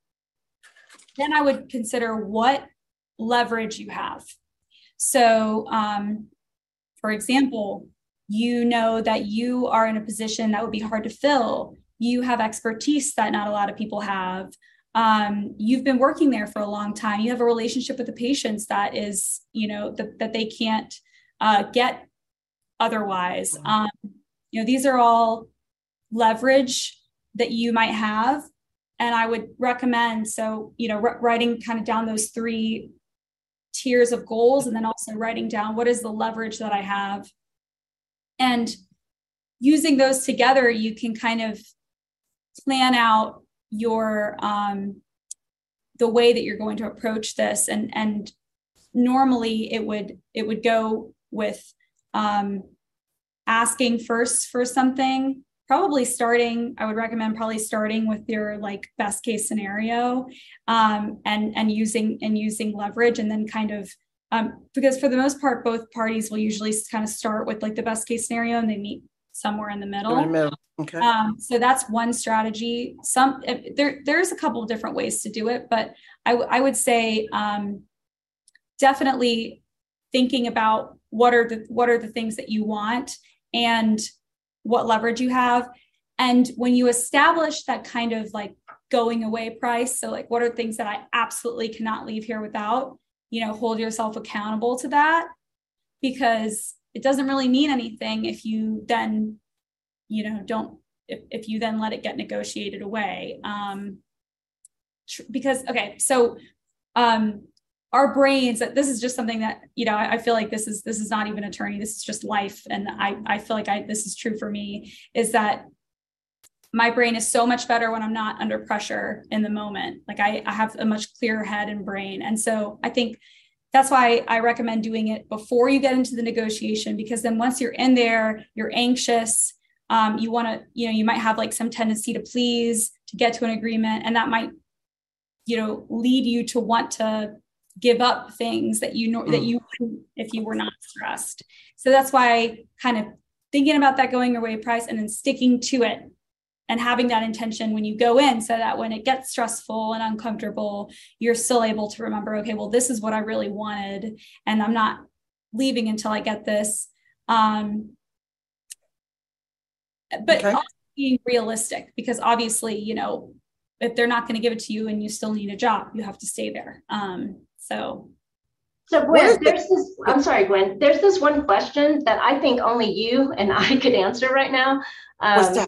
then i would consider what leverage you have. So um, for example you know that you are in a position that would be hard to fill. You have expertise that not a lot of people have. Um, you've been working there for a long time. You have a relationship with the patients that is you know the, that they can't uh, get otherwise. Um, you know these are all leverage that you might have. And i would recommend so you know writing kind of down those three tiers of goals and then also writing down what is the leverage that i have. And using those together you can kind of plan out your um, the way that you're going to approach this. And and normally it would it would go with um, asking first for something probably starting i would recommend probably starting with your like best case scenario um, and and using and using leverage and then kind of um, because for the most part both parties will usually kind of start with like the best case scenario and they meet somewhere in the middle, in the middle. Okay. Um, so that's one strategy. Some there there's a couple of different ways to do it, but I, w- I would say um, definitely thinking about what are the what are the things that you want and what leverage you have. And when you establish that kind of like going away price, so like what are things that I absolutely cannot leave here without, you know, hold yourself accountable to that because it doesn't really mean anything if you then you know don't if, if you then let it get negotiated away um tr- because okay so um our brains that this is just something that you know I, I, feel like this is this is not even attorney this is just life and i i feel like i this is true for me is that my brain is so much better when i'm not under pressure in the moment like i, I have a much clearer head and brain and so i think that's why I recommend doing it before you get into the negotiation because then once you're in there, you're anxious. Um, you want to, you know, you might have like some tendency to please to get to an agreement, and that might, you know, lead you to want to give up things that you know mm. that you wouldn't if you were not stressed. So that's why kind of thinking about that going away price and then sticking to it and having that intention when you go in so that when it gets stressful and uncomfortable you're still able to remember okay well this is what i really wanted and i'm not leaving until i get this um, but okay. also being realistic because obviously you know if they're not going to give it to you and you still need a job you have to stay there um, so so Gwen, there's this, I'm sorry, Gwen, there's this one question that I think only you and I could answer right now. Um,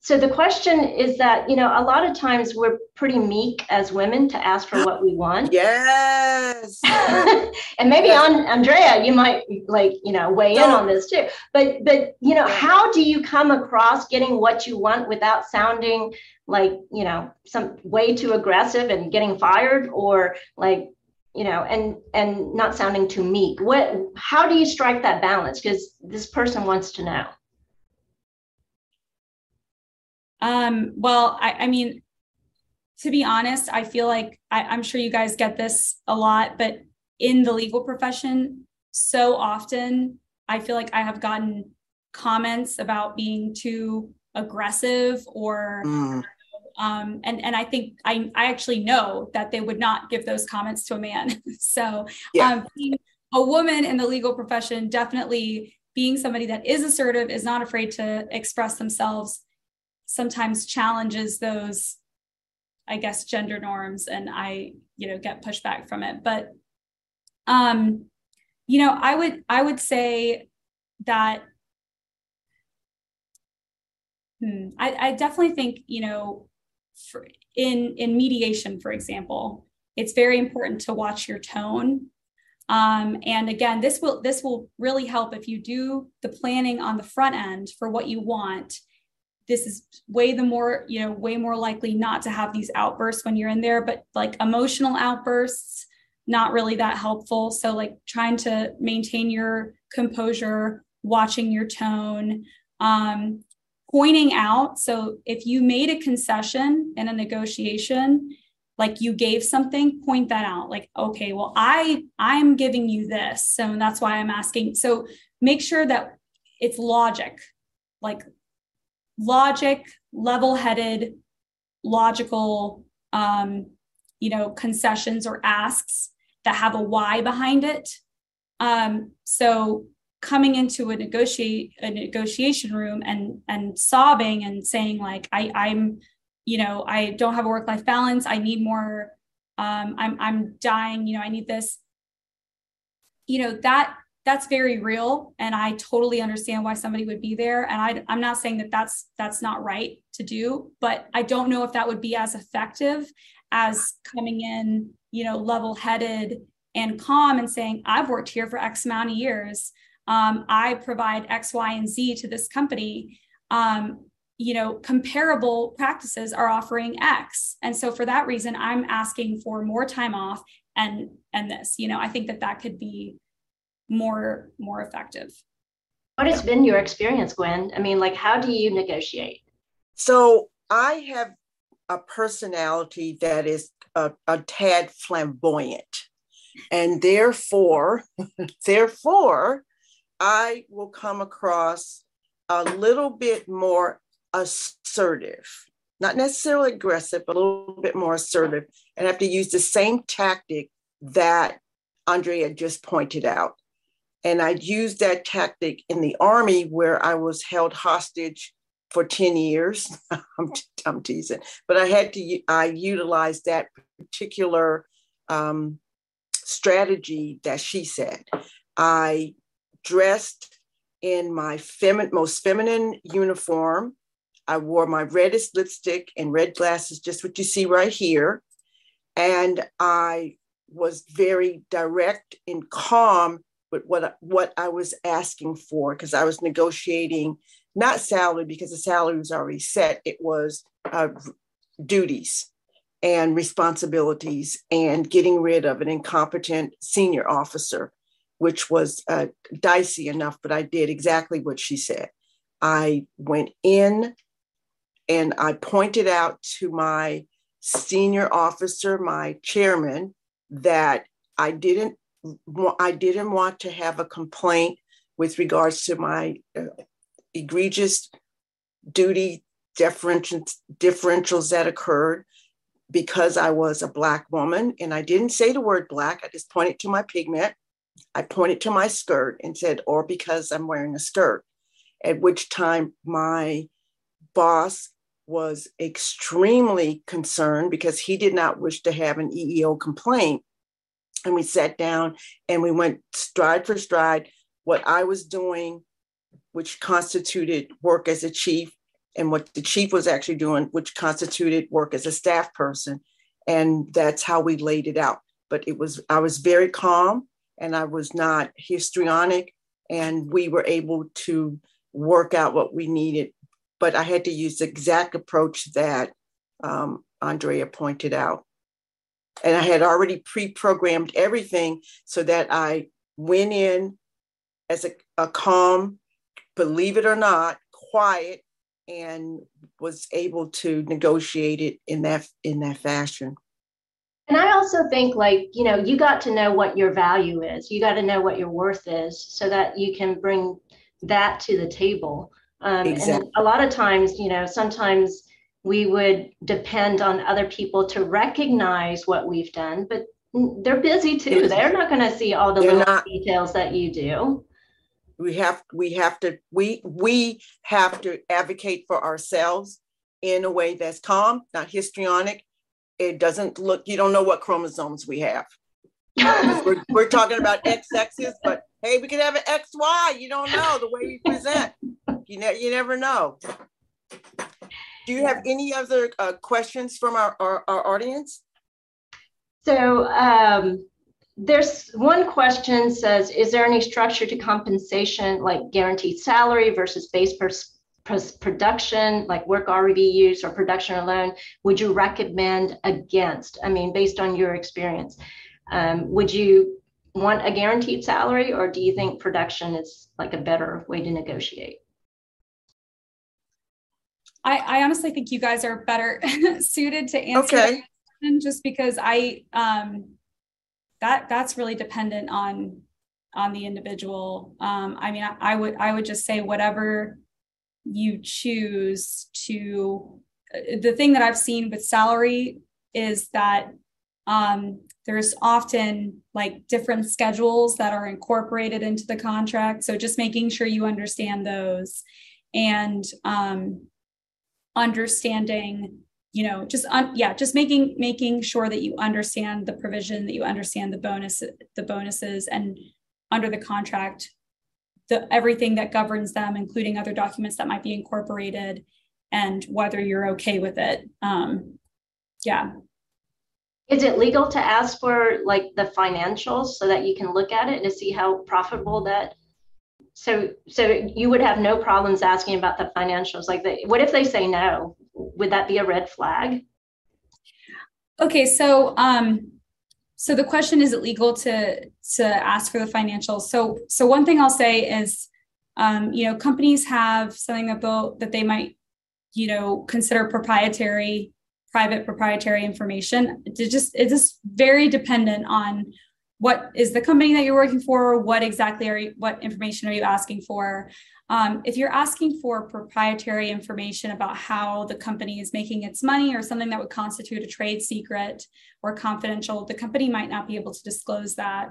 so the question is that, you know, a lot of times we're pretty meek as women to ask for [gasps] what we want. Yes. [laughs] and maybe yes. on Andrea, you might like, you know, weigh in on this too. But but you know, how do you come across getting what you want without sounding like, you know, some way too aggressive and getting fired or like you know and and not sounding too meek. What how do you strike that balance? Because this person wants to know. Um, well, I, I mean, to be honest, I feel like I, I'm sure you guys get this a lot, but in the legal profession, so often I feel like I have gotten comments about being too aggressive or mm. Um, and and I think I I actually know that they would not give those comments to a man. [laughs] so yeah. um, being a woman in the legal profession definitely being somebody that is assertive is not afraid to express themselves sometimes challenges those i guess gender norms and i you know get pushback from it but um you know i would i would say that hmm, I, I definitely think you know for, in in mediation for example it's very important to watch your tone. Um, and again this will this will really help if you do the planning on the front end for what you want. This is way the more you know way more likely not to have these outbursts when you're in there but like emotional outbursts not really that helpful. So like trying to maintain your composure watching your tone. Um, pointing out so if you made a concession in a negotiation like you gave something point that out like okay well i i'm giving you this so that's why i'm asking so make sure that it's logic like logic, level headed, logical, um, you know, concessions or asks that have a why behind it. Um, so coming into a negotiate a negotiation room and and sobbing and saying like I I'm you know I don't have a work life balance. I need more um, I'm I'm dying. You know I need this. You know that that's very real. And i totally understand why somebody would be there. And I, i'm not saying that that's that's not right to do but i don't know if that would be as effective as coming in you know level headed and calm and saying i've worked here for x amount of years um, i provide x y and z to this company um, you know comparable practices are offering x. And so for that reason i'm asking for more time off and and this you know i think that that could be more more effective. What has been your experience gwen? I mean like how do you negotiate? So i have a personality that is a, a tad flamboyant. And therefore [laughs] therefore i will come across a little bit more assertive not necessarily aggressive but a little bit more assertive and have to use the same tactic that andrea just pointed out and I'd used that tactic in the army where I was held hostage for 10 years. [laughs] I'm, I'm, teasing, but I had to, I utilized that particular um, strategy that she said. I dressed in my femi- most feminine uniform. I wore my reddest lipstick and red glasses, just what you see right here. And I was very direct and calm with what what I was asking for because I was negotiating not salary because the salary was already set. It was uh, duties and responsibilities and getting rid of an incompetent senior officer, which was uh, dicey enough. But I did exactly what she said. I went in and I pointed out to my senior officer, my chairman, that I didn't I didn't want to have a complaint with regards to my uh, egregious duty differentials, differentials that occurred because I was a Black woman. And I didn't say the word Black, I just pointed to my pigment. I pointed to my skirt and said, or because I'm wearing a skirt. At which time my boss was extremely concerned because he did not wish to have an EEO complaint and we sat down and we went stride for stride what I was doing, which constituted work as a chief, and what the chief was actually doing, which constituted work as a staff person. And that's how we laid it out. But it was, I was very calm and I was not histrionic, and we were able to work out what we needed. But I had to use the exact approach that um, Andrea pointed out. And I had already pre programmed everything so that I went in as a, a calm, believe it or not, quiet, and was able to negotiate it in that in that fashion. And I also think like, you know, you got to know what your value is. You got to know what your worth is so that you can bring that to the table. Um, exactly. And a lot of times, you know, sometimes we would depend on other people to recognize what we've done, but they're busy too. They're not going to see all the they're little not, details that you do. We have we have to we we have to advocate for ourselves in a way that's calm, not histrionic. It doesn't look. You don't know what chromosomes we have. [laughs] we're, we're talking about XXs, but hey, we could have an XY. You don't know the way you present. You know, you never know. Do you have any other uh, questions from our, our, our audience? So um, there's one question says, is there any structure to compensation like guaranteed salary versus base per production, like work RVUs or production alone? Would you recommend against? I mean, based on your experience, um, would you want a guaranteed salary or do you think production is like a better way to negotiate? I, I honestly think you guys are better [laughs] suited to answer okay. just because I um that that's really dependent on on the individual. Um, I mean, I, I would I would just say whatever you choose to. The thing that I've seen with salary is that um, there's often like different schedules that are incorporated into the contract. So just making sure you understand those, and um, understanding you know just un- yeah just making making sure that you understand the provision that you understand the bonus the bonuses and under the contract the everything that governs them, including other documents that might be incorporated, and whether you're okay with it. Um, yeah. Is it legal to ask for like the financials so that you can look at it to see how profitable that? So, so you would have no problems asking about the financials. Like, the, what if they say no? Would that be a red flag? Okay, so um, so the question is it legal to to ask for the financials? So so one thing I'll say is, um, you know, companies have something that they'll that they might, you know, consider proprietary, private proprietary information. It just it's just very dependent on what is the company that you're working for what exactly are you what information are you asking for um, if you're asking for proprietary information about how the company is making its money or something that would constitute a trade secret or confidential, the company might not be able to disclose that.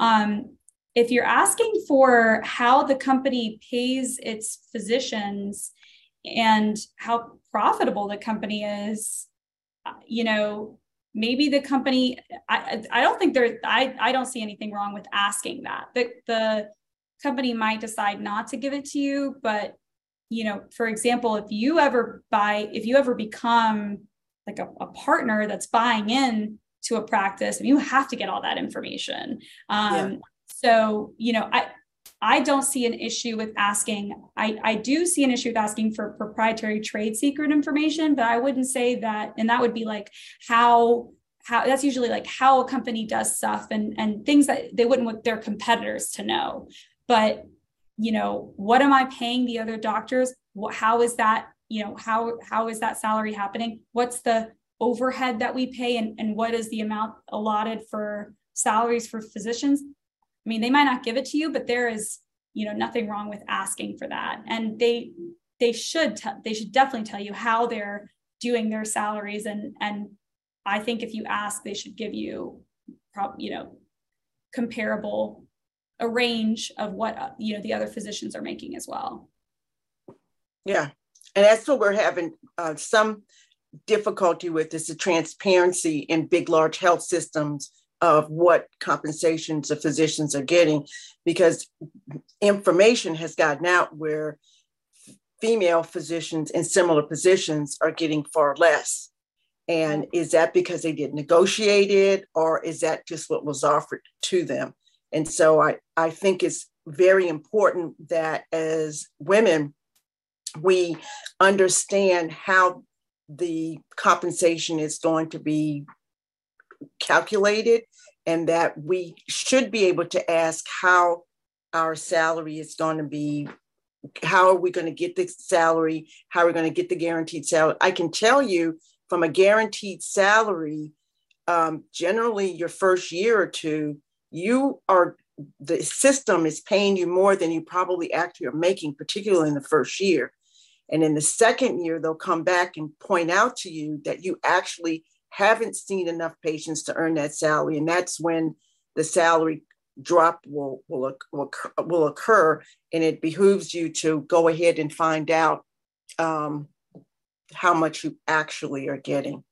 Um, if you're asking for how the company pays its physicians and how profitable the company is, uh, you know, maybe the company, I, I don't think there, I, I don't see anything wrong with asking that. The, the company might decide not to give it to you but you know for example if you ever buy if you ever become like a, a partner that's buying in to a practice and you have to get all that information um, yeah. so you know i i don't see an issue with asking i i do see an issue with asking for proprietary trade secret information but i wouldn't say that and that would be like how how that's usually like how a company does stuff and and things that they wouldn't want their competitors to know but you know what am i paying the other doctors? How is that you know how how is that salary happening? What's the overhead that we pay and, and what is the amount allotted for salaries for physicians? I mean they might not give it to you but there is you know nothing wrong with asking for that. And they they should t- they should definitely tell you how they're doing their salaries. And and i think if you ask they should give you prob- you know comparable a range of what uh, you know the other physicians are making as well. Yeah. And that's what we're having uh, some difficulty with is the transparency in big large health systems of what compensations the physicians are getting because information has gotten out where female physicians in similar positions are getting far less. And is that because they didn't negotiate it or is that just what was offered to them and so I, I think it's very important that as women, we understand how the compensation is going to be calculated and that we should be able to ask how our salary is going to be how are we going to get the salary? How are we going to get the guaranteed salary? I can tell you from a guaranteed salary um, generally your first year or two you are the system is paying you more than you probably actually are making, particularly in the first year. And in the second year, they'll come back and point out to you that you actually haven't seen enough patients to earn that salary. And that's when the salary drop will, will, will, will occur. And it behooves you to go ahead and find out um, how much you actually are getting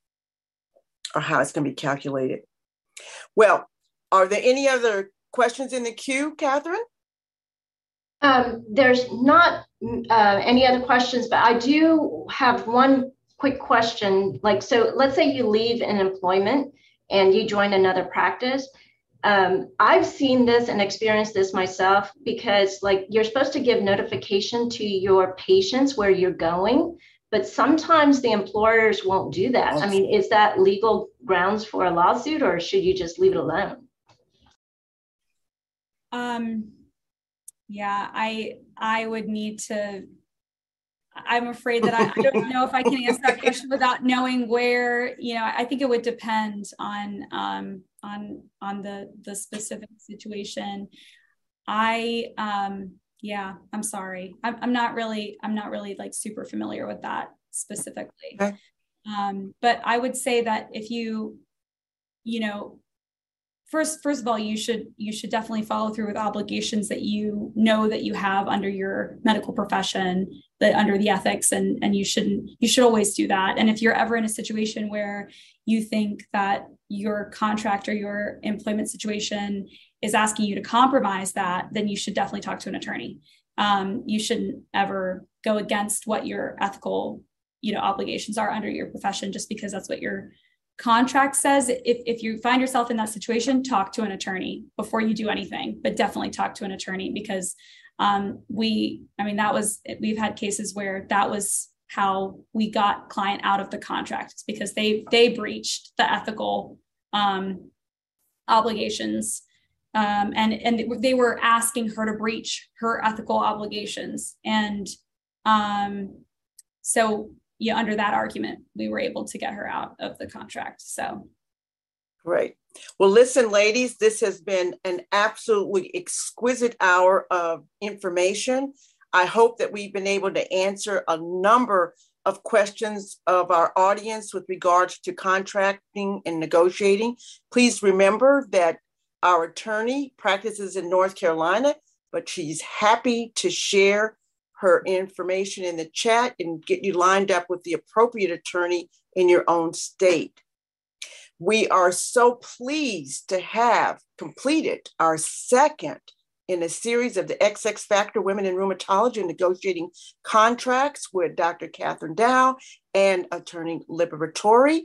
or how it's going to be calculated. Well, are there any other questions in the queue, Kathryn? Um, there's not uh, any other questions, but I do have one quick question. Like, so let's say you leave an employment and you join another practice. Um, I've seen this and experienced this myself because, like, you're supposed to give notification to your patients where you're going, but sometimes the employers won't do that. I mean, is that legal grounds for a lawsuit or should you just leave it alone? Um, yeah, I I would need to. I'm afraid that I, I don't know if I can answer that question without knowing where. You know, I think it would depend on um, on on the the specific situation. I um, yeah, I'm sorry. I'm, I'm not really I'm not really like super familiar with that specifically. Okay. Um, but I would say that if you, you know, first first of all you should you should definitely follow through with obligations that you know that you have under your medical profession that under the ethics and and you shouldn't you should always do that. And if you're ever in a situation where you think that your contract or your employment situation is asking you to compromise that then you should definitely talk to an attorney. Um, you shouldn't ever go against what your ethical you know obligations are under your profession just because that's what your contract says if, if you find yourself in that situation talk to an attorney before you do anything but definitely talk to an attorney because um, we i mean that was we've had cases where that was how we got client out of the contract it's because they they breached the ethical um, obligations um, and and they were asking her to breach her ethical obligations. And um, so yeah, under that argument, we were able to get her out of the contract. So great. Well, listen, ladies, this has been an absolutely exquisite hour of information. I hope that we've been able to answer a number of questions of our audience with regards to contracting and negotiating. Please remember that our attorney practices in North Carolina, but she's happy to share her information in the chat and get you lined up with the appropriate attorney in your own state. We are so pleased to have completed our second in a series of the XX Factor Women in Rheumatology Negotiating Contracts with Dr. Kathryn Dao and Attorney Liberatore.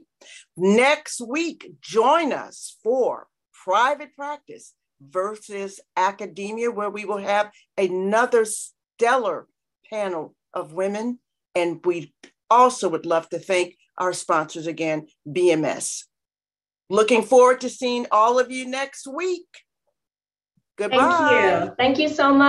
Next week, join us for private practice versus academia, where we will have another stellar panel of women. And we also would love to thank our sponsors again, BMS. Looking forward to seeing all of you next week. Goodbye. Thank you. Thank you so much.